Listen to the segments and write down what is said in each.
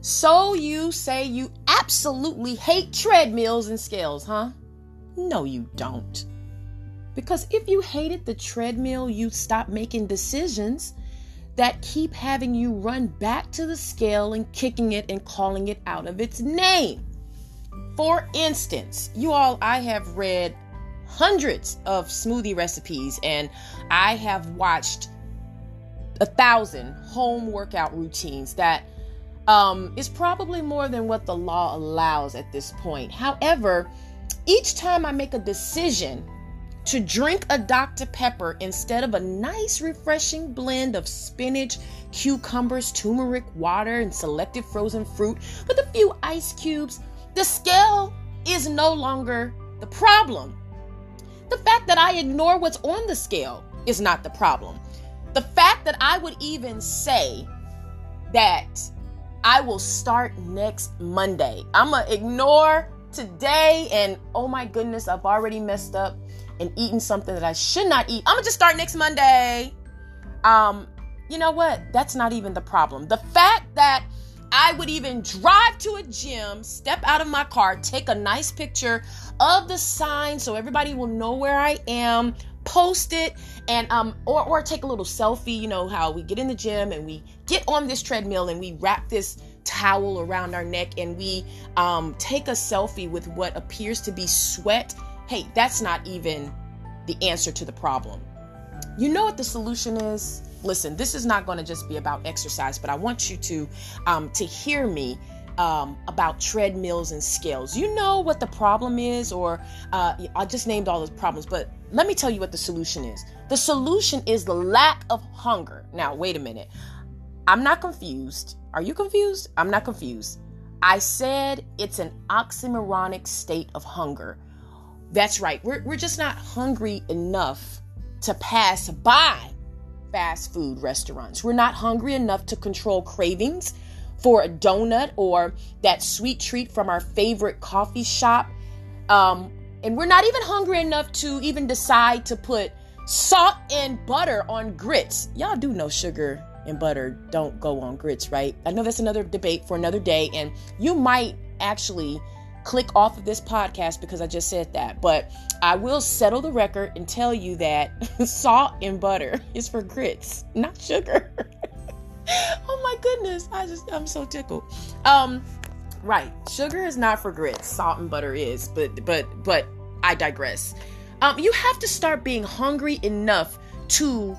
So you say you absolutely hate treadmills and scales, huh? No, you don't. Because if you hated the treadmill, you'd stop making decisions that keep having you run back to the scale and kicking it and calling it out of its name. For instance, you all, I have read hundreds of smoothie recipes and I have watched a thousand home workout routines that um, is probably more than what the law allows at this point. However, each time I make a decision to drink a Dr. Pepper instead of a nice, refreshing blend of spinach, cucumbers, turmeric, water, and selected frozen fruit with a few ice cubes, the scale is no longer the problem. The fact that I ignore what's on the scale is not the problem. The fact that I would even say that I will start next Monday. I'm going to ignore today and oh my goodness, I've already messed up and eaten something that I should not eat. I'm going to just start next Monday. Um, you know what? That's not even the problem. The fact that I would even drive to a gym, step out of my car, take a nice picture of the sign so everybody will know where I am, post it and um or or take a little selfie you know how we get in the gym and we get on this treadmill and we wrap this towel around our neck and we um take a selfie with what appears to be sweat. Hey that's not even the answer to the problem. You know what the solution is? Listen this is not going to just be about exercise but i want you to um to hear me um, about treadmills and scales. You know what the problem is, or uh, I just named all the problems, but let me tell you what the solution is. The solution is the lack of hunger. Now, wait a minute. I'm not confused. Are you confused? I'm not confused. I said it's an oxymoronic state of hunger. That's right. We're, we're just not hungry enough to pass by fast food restaurants. We're not hungry enough to control cravings for a donut or that sweet treat from our favorite coffee shop. Um, and we're not even hungry enough to even decide to put salt and butter on grits. Y'all do know sugar and butter don't go on grits, right? I know that's another debate for another day, and you might actually click off of this podcast because I just said that. But I will settle the record and tell you that salt and butter is for grits, not sugar. oh my goodness. I just I'm so tickled. Um right. Sugar is not for grits. Salt and butter is, but but but I digress. Um you have to start being hungry enough to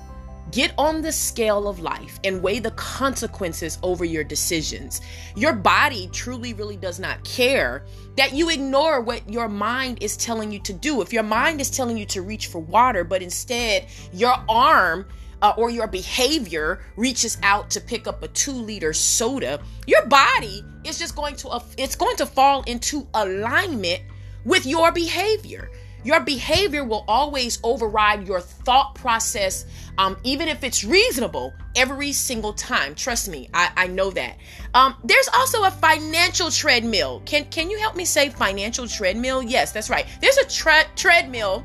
Get on the scale of life and weigh the consequences over your decisions. Your body truly, really does not care that you ignore what your mind is telling you to do. If your mind is telling you to reach for water, but instead your arm uh, or your behavior reaches out to pick up a two liter soda, your body is just going to, it's going to fall into alignment with your behavior. Your behavior will always override your thought process, um, even if it's reasonable, every single time. Trust me, I, I know that. Um, there's also a financial treadmill. Can can you help me say financial treadmill? Yes, that's right. There's a tre- treadmill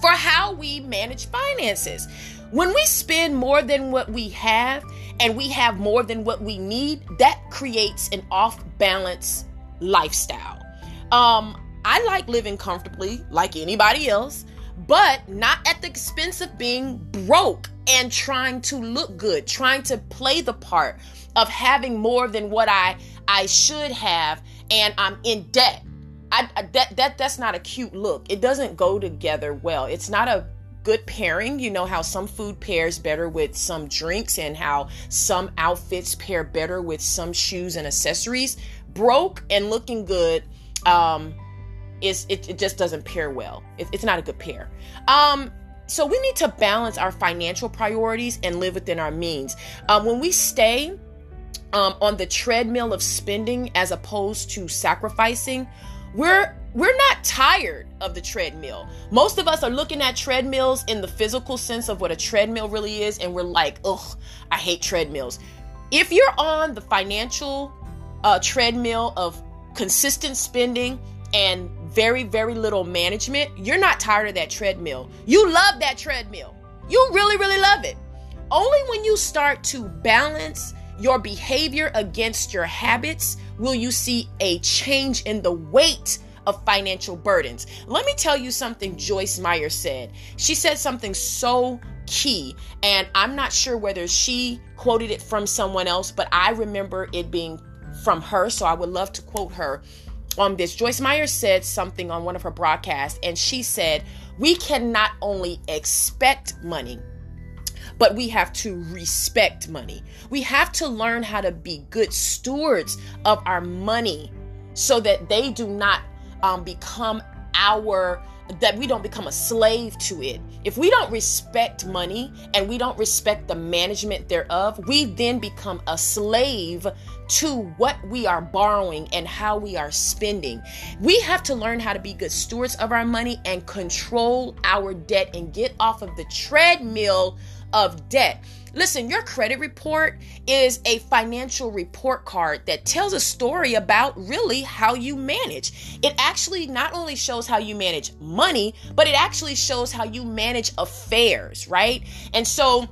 for how we manage finances. When we spend more than what we have and we have more than what we need, that creates an off balance lifestyle. Um, I like living comfortably like anybody else, but not at the expense of being broke and trying to look good, trying to play the part of having more than what I I should have and I'm in debt. I, that that that's not a cute look. It doesn't go together well. It's not a good pairing. You know how some food pairs better with some drinks and how some outfits pair better with some shoes and accessories. Broke and looking good um is it, it just doesn't pair well. It, it's not a good pair. Um so we need to balance our financial priorities and live within our means. Um, when we stay um, on the treadmill of spending as opposed to sacrificing, we're we're not tired of the treadmill. Most of us are looking at treadmills in the physical sense of what a treadmill really is, and we're like, ugh, I hate treadmills. If you're on the financial uh, treadmill of consistent spending and very, very little management, you're not tired of that treadmill. You love that treadmill. You really, really love it. Only when you start to balance your behavior against your habits will you see a change in the weight of financial burdens. Let me tell you something Joyce Meyer said. She said something so key, and I'm not sure whether she quoted it from someone else, but I remember it being from her, so I would love to quote her on this. Joyce Meyer said something on one of her broadcasts, and she said, We can not only expect money, but we have to respect money. We have to learn how to be good stewards of our money so that they do not um, become our that we don't become a slave to it. If we don't respect money and we don't respect the management thereof, we then become a slave to what we are borrowing and how we are spending. We have to learn how to be good stewards of our money and control our debt and get off of the treadmill of debt. Listen, your credit report is a financial report card that tells a story about really how you manage. It actually not only shows how you manage money, but it actually shows how you manage affairs, right? And so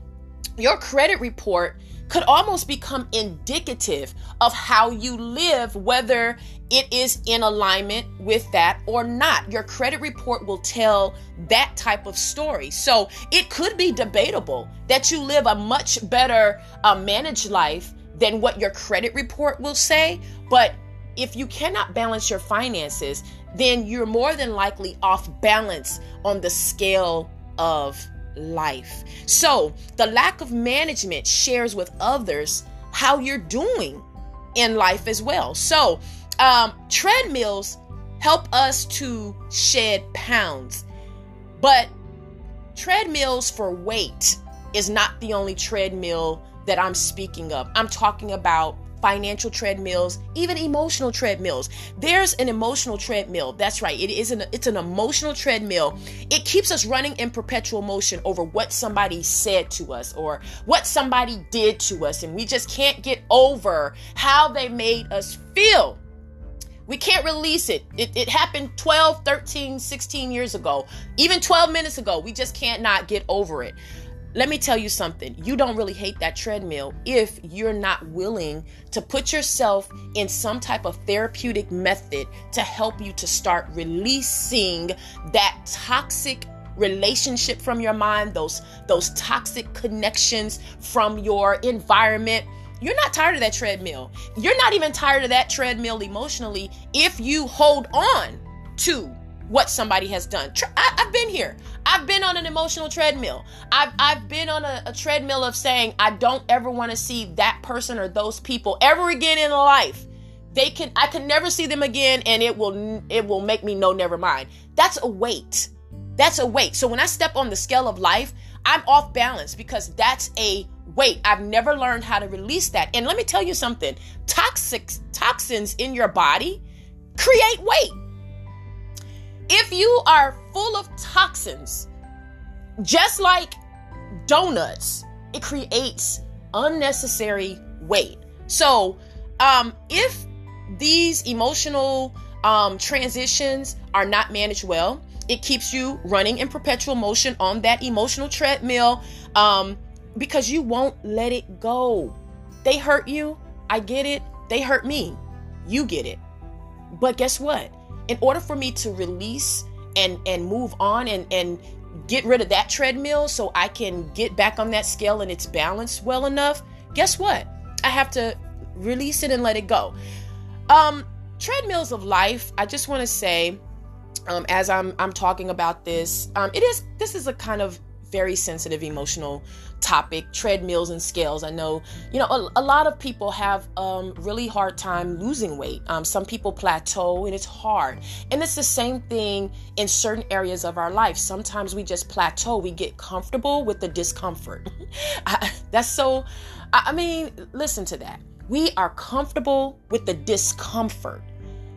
your credit report could almost become indicative of how you live, whether it is in alignment with that or not. Your credit report will tell that type of story. So it could be debatable that you live a much better uh, managed life than what your credit report will say. But if you cannot balance your finances, then you're more than likely off balance on the scale of life. So, the lack of management shares with others how you're doing in life as well. So, um, treadmills help us to shed pounds, but treadmills for weight is not the only treadmill that I'm speaking of. I'm talking about financial treadmills, even emotional treadmills. There's an emotional treadmill. That's right. It is an it's an emotional treadmill. It keeps us running in perpetual motion over what somebody said to us or what somebody did to us and we just can't get over how they made us feel. We can't release it. it. It happened 12, 13, 16 years ago, even 12 minutes ago. We just can't not get over it let me tell you something. You don't really hate that treadmill if you're not willing to put yourself in some type of therapeutic method to help you to start releasing that toxic relationship from your mind, those those toxic connections from your environment. You're not tired of that treadmill. You're not even tired of that treadmill emotionally if you hold on to what somebody has done. I, have been here. I've been on an emotional treadmill. I've, I've been on a, a treadmill of saying, I don't ever want to see that person or those people ever again in life. They can, I can never see them again and it will, it will make me know never mind. That's a weight. That's a weight. So when I step on the scale of life, I'm off balance because that's a weight. I've never learned how to release that. And let me tell you something toxic toxins in your body create weight. If you are full of toxins, just like donuts, it creates unnecessary weight. So, um, if these emotional um, transitions are not managed well, it keeps you running in perpetual motion on that emotional treadmill um, because you won't let it go. They hurt you. I get it. They hurt me. You get it. But guess what? In order for me to release and and move on and and get rid of that treadmill so I can get back on that scale and it's balanced well enough, guess what? I have to release it and let it go. Um, treadmills of life, I just want to say, um, as I'm I'm talking about this, um, it is this is a kind of very sensitive emotional topic treadmills and scales. I know you know a, a lot of people have um, really hard time losing weight. Um, some people plateau and it's hard. And it's the same thing in certain areas of our life. Sometimes we just plateau. We get comfortable with the discomfort. I, that's so I, I mean listen to that. We are comfortable with the discomfort.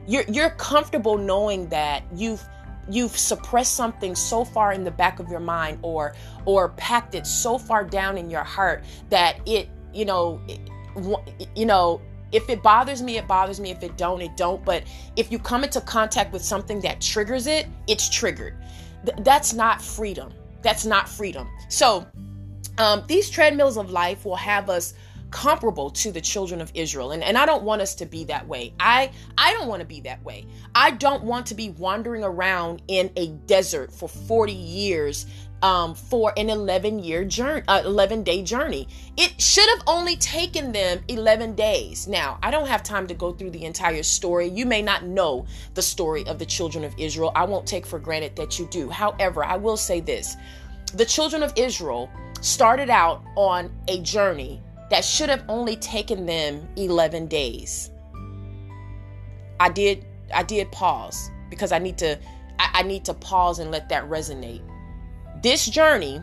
You're, you're comfortable knowing that you've you've suppressed something so far in the back of your mind or or packed it so far down in your heart that it you know it, you know If it bothers me, it bothers me. If it don't, it don't. But if you come into contact with something that triggers it, it's triggered. Th- that's not freedom. That's not freedom. So, um, these treadmills of life will have us comparable to the children of Israel. And, and I don't want us to be that way. I I don't want to be that way. I don't want to be wandering around in a desert for 40 years um, for an 11 year journey, uh, 11 day journey. It should have only taken them 11 days. Now, I don't have time to go through the entire story. You may not know the story of the children of Israel. I won't take for granted that you do. However, I will say this the children of Israel started out on a journey that should have only taken them 11 days. I did I did pause because I need to I, I need to pause and let that resonate. This journey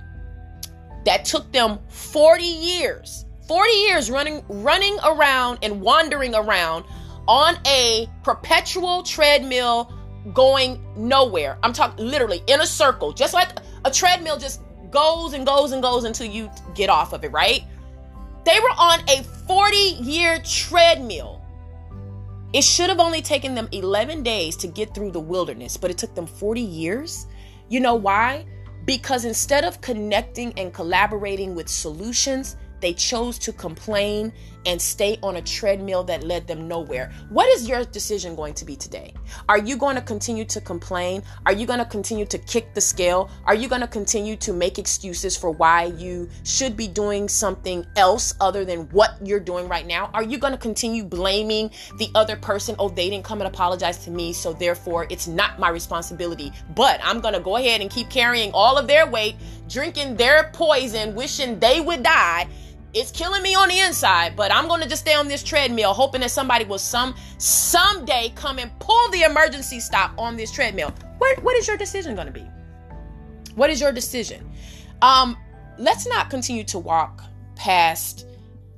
that took them 40 years, 40 years running running around and wandering around on a perpetual treadmill going nowhere. I'm talking literally in a circle, just like a treadmill just goes and goes and goes until you get off of it, right? They were on a 40 year treadmill. It should have only taken them 11 days to get through the wilderness, but it took them 40 years. You know why? Because instead of connecting and collaborating with solutions, they chose to complain and stay on a treadmill that led them nowhere. What is your decision going to be today? Are you going to continue to complain? Are you going to continue to kick the scale? Are you going to continue to make excuses for why you should be doing something else other than what you're doing right now? Are you going to continue blaming the other person? Oh, they didn't come and apologize to me, so therefore it's not my responsibility. But I'm going to go ahead and keep carrying all of their weight, drinking their poison, wishing they would die it's killing me on the inside, but I'm to just stay on this treadmill, hoping that somebody will some someday come and pull the emergency stop on this treadmill. What what is your decision to be? What is your decision? Um, let's not continue to walk past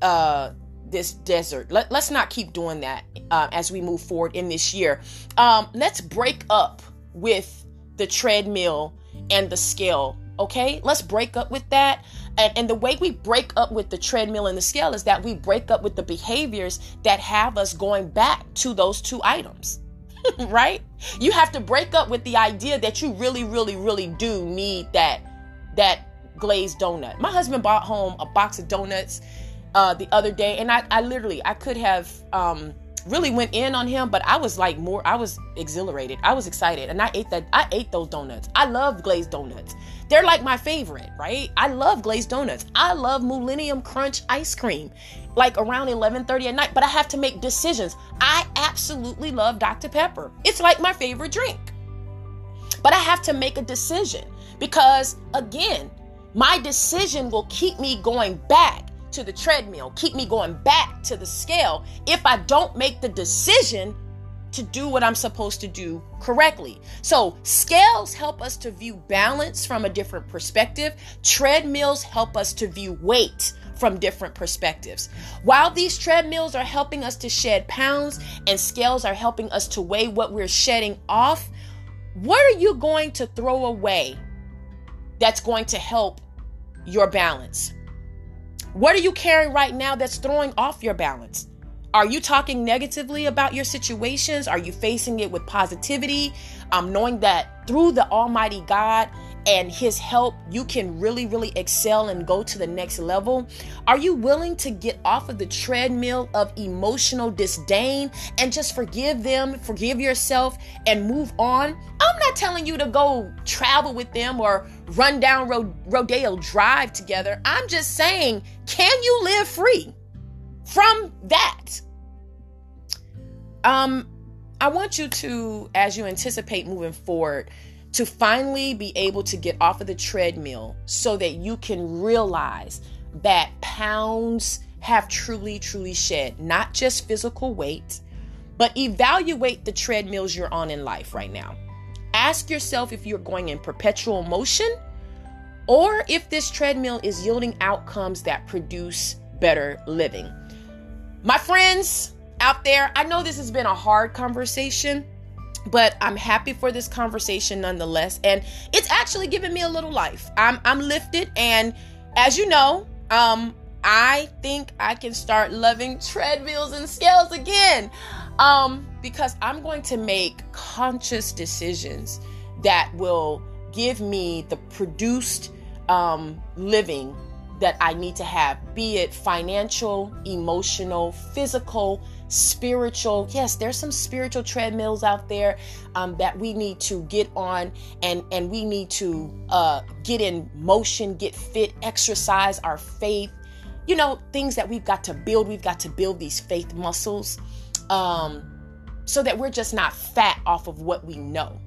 uh this desert. Let, let's not keep doing that uh, as we move forward in this year. Um, let's break up with the treadmill and the scale. Okay, let's break up with that. And, and the way we break up with the treadmill and the scale is that we break up with the behaviors that have us going back to those two items. right? You have to break up with the idea that you really, really, really do need that that glazed donut. My husband bought home a box of donuts uh, the other day, and I, I literally I could have um, really went in on him, but I was like more, I was exhilarated. I was excited. And I ate that, I ate those donuts. I love glazed donuts. They're like my favorite, right? I love glazed donuts. I love Millennium Crunch ice cream, like around 11:30 at night. But I have to make decisions. I absolutely love Dr. Pepper. It's like my favorite drink. But I have to make a decision because again, my decision will keep me going back to the treadmill, keep me going back to the scale if I don't make the decision to do what I'm supposed to do correctly. So, scales help us to view balance from a different perspective, treadmills help us to view weight from different perspectives. While these treadmills are helping us to shed pounds and scales are helping us to weigh what we're shedding off, what are you going to throw away that's going to help your balance? What are you carrying right now that's throwing off your balance? Are you talking negatively about your situations? Are you facing it with positivity? Um, knowing that through the Almighty God and His help, you can really, really excel and go to the next level? Are you willing to get off of the treadmill of emotional disdain and just forgive them, forgive yourself, and move on? I'm not telling you to go travel with them or run down Rodeo Drive together. I'm just saying, can you live free? from that. Um, I want you to, as you anticipate moving forward, to finally be able to get off of the treadmill so that you can realize that pounds have truly, truly shed, not just physical weight, but evaluate the treadmills you're on in life right now. Ask yourself if you're going in perpetual motion or if this treadmill is yielding outcomes that produce better living. My friends out there, I know this has been a hard conversation, but I'm happy for this conversation nonetheless. And it's actually given me a little life. I'm I'm lifted and as you know, um I think I can start loving treadmills and scales again. Um, because I'm going to make conscious decisions that will give me the produced um, living that I need to have, be it financial, emotional, physical, spiritual. Yes, there's some spiritual treadmills out there um, that we need to get on and, and we need to uh, get in motion, get fit, exercise our faith. You know, things that we've got to build. We've got to build these faith muscles um, so that we're just not fat off of what we know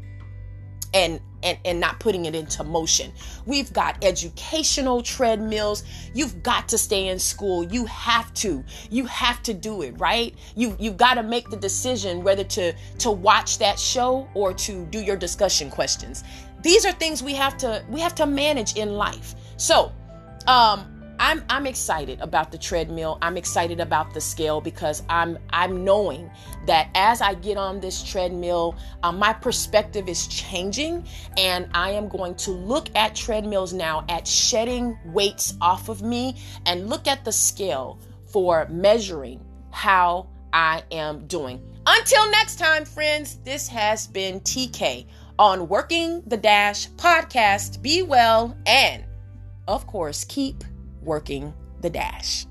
and and, and not putting it into motion. We've got educational treadmills. You've got to stay in school. You have to. You have to do it, right? You you've got to make the decision whether to to watch that show or to do your discussion questions. These are things we have to we have to manage in life. So, um I'm I'm excited about the treadmill. I'm excited about the scale because I'm I'm knowing that as I get on this treadmill, um, my perspective is changing, and I am going to look at treadmills now at shedding weights off of me and look at the scale for measuring how I am doing. Until next time, friends, this has been TK on Working the Dash podcast. Be well and, of course, keep working the dash.